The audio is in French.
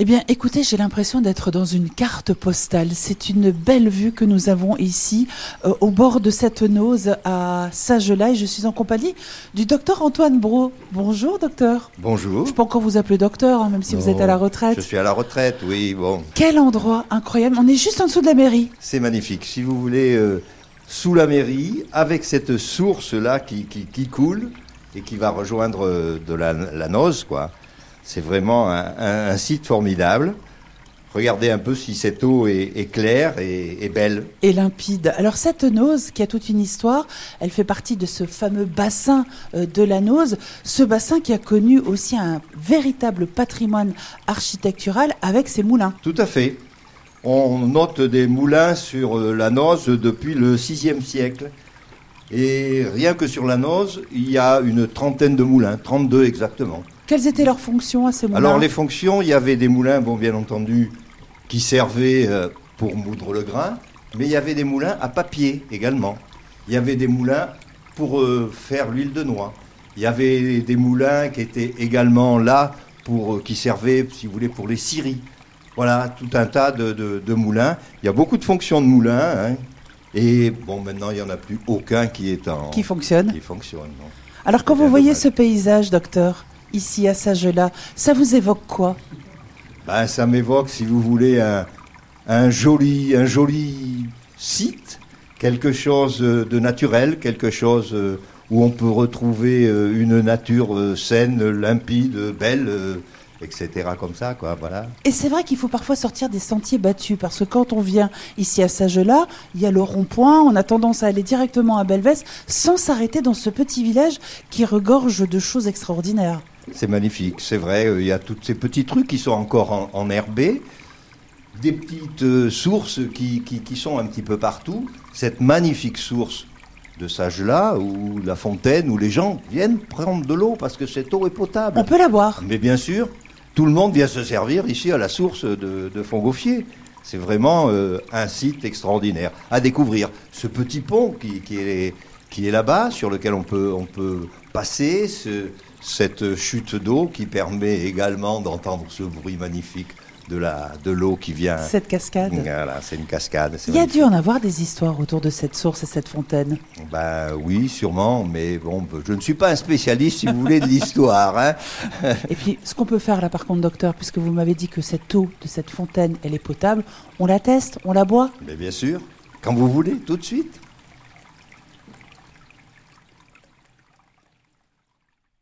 Eh bien, écoutez, j'ai l'impression d'être dans une carte postale. C'est une belle vue que nous avons ici, euh, au bord de cette nose à Sagelay. Et je suis en compagnie du docteur Antoine Bro. Bonjour, docteur. Bonjour. Je peux encore vous appeler docteur, hein, même si vous êtes à la retraite. Je suis à la retraite, oui, bon. Quel endroit incroyable. On est juste en dessous de la mairie. C'est magnifique. Si vous voulez, euh, sous la mairie, avec cette source-là qui, qui, qui coule et qui va rejoindre euh, de la, la Nose, quoi. C'est vraiment un, un- un site formidable. Regardez un peu si cette eau est, est claire et, et belle. et limpide. Alors cette Nose, qui a toute une histoire, elle fait partie de ce fameux bassin euh, de la Nose, ce bassin qui a connu aussi un véritable patrimoine architectural avec ses moulins. Tout à fait. On note des moulins sur euh, la Nose depuis le VIe siècle. Et rien que sur la Nose, il y a une trentaine de moulins, 32 exactement. Quelles étaient leurs fonctions à ces moulins Alors les fonctions, il y avait des moulins, bon bien entendu, qui servaient euh, pour moudre le grain, mais il y avait des moulins à papier également. Il y avait des moulins pour euh, faire l'huile de noix. Il y avait des moulins qui étaient également là pour euh, qui servaient, si vous voulez, pour les scieries. Voilà, tout un tas de, de- de moulins. Il y a beaucoup de fonctions de moulins. hein. Et bon, maintenant, il n'y en a plus aucun qui est en qui fonctionnent. qui fonctionne. non. Alors quand vous voyez dommage. ce paysage, docteur, ici à Sagelas, ça vous évoque quoi? Ben, ça m'évoque, si vous voulez, un, un joli, un joli site, quelque chose euh, de naturel, quelque chose euh, où on peut retrouver euh, une nature saine, limpide, belle, etc. Comme ça, quoi. Voilà. Et c'est vrai qu'il faut parfois sortir des sentiers battus, parce que quand on vient ici à Sagelas, il y a le rond-point, on a tendance à aller directement à Belvès, sans s'arrêter dans ce petit village qui regorge de choses extraordinaires. C'est magnifique, c'est vrai. euh, Il y a tous ces petits trucs qui sont encore en, en herbé, des petites euh, sources qui, qui, qui sont un petit peu partout. Cette magnifique source de Sage-là, où la fontaine, où les gens viennent prendre de l'eau parce que cette eau est potable. On peut la boire. Mais bien sûr, tout le monde vient se servir ici à la source de, de Fontgoffier. C'est vraiment euh, un site extraordinaire à découvrir. Ce petit pont qui, qui est, qui est là-bas, sur lequel on peut, on peut passer, ce- cette chute d'eau qui permet également d'entendre ce bruit magnifique de la de l'eau qui vient. Cette cascade. Voilà, c'est une cascade. Il y a dû en avoir des histoires autour de cette source et cette fontaine. Ben oui, sûrement, mais bon, je ne suis pas un spécialiste, si vous voulez, de l'histoire. Hein. Et puis, ce qu'on peut faire là, par contre, docteur, puisque vous m'avez dit que cette eau de cette fontaine, elle est potable, on la teste, on la boit? Mais bien sûr, quand vous voulez, tout de suite.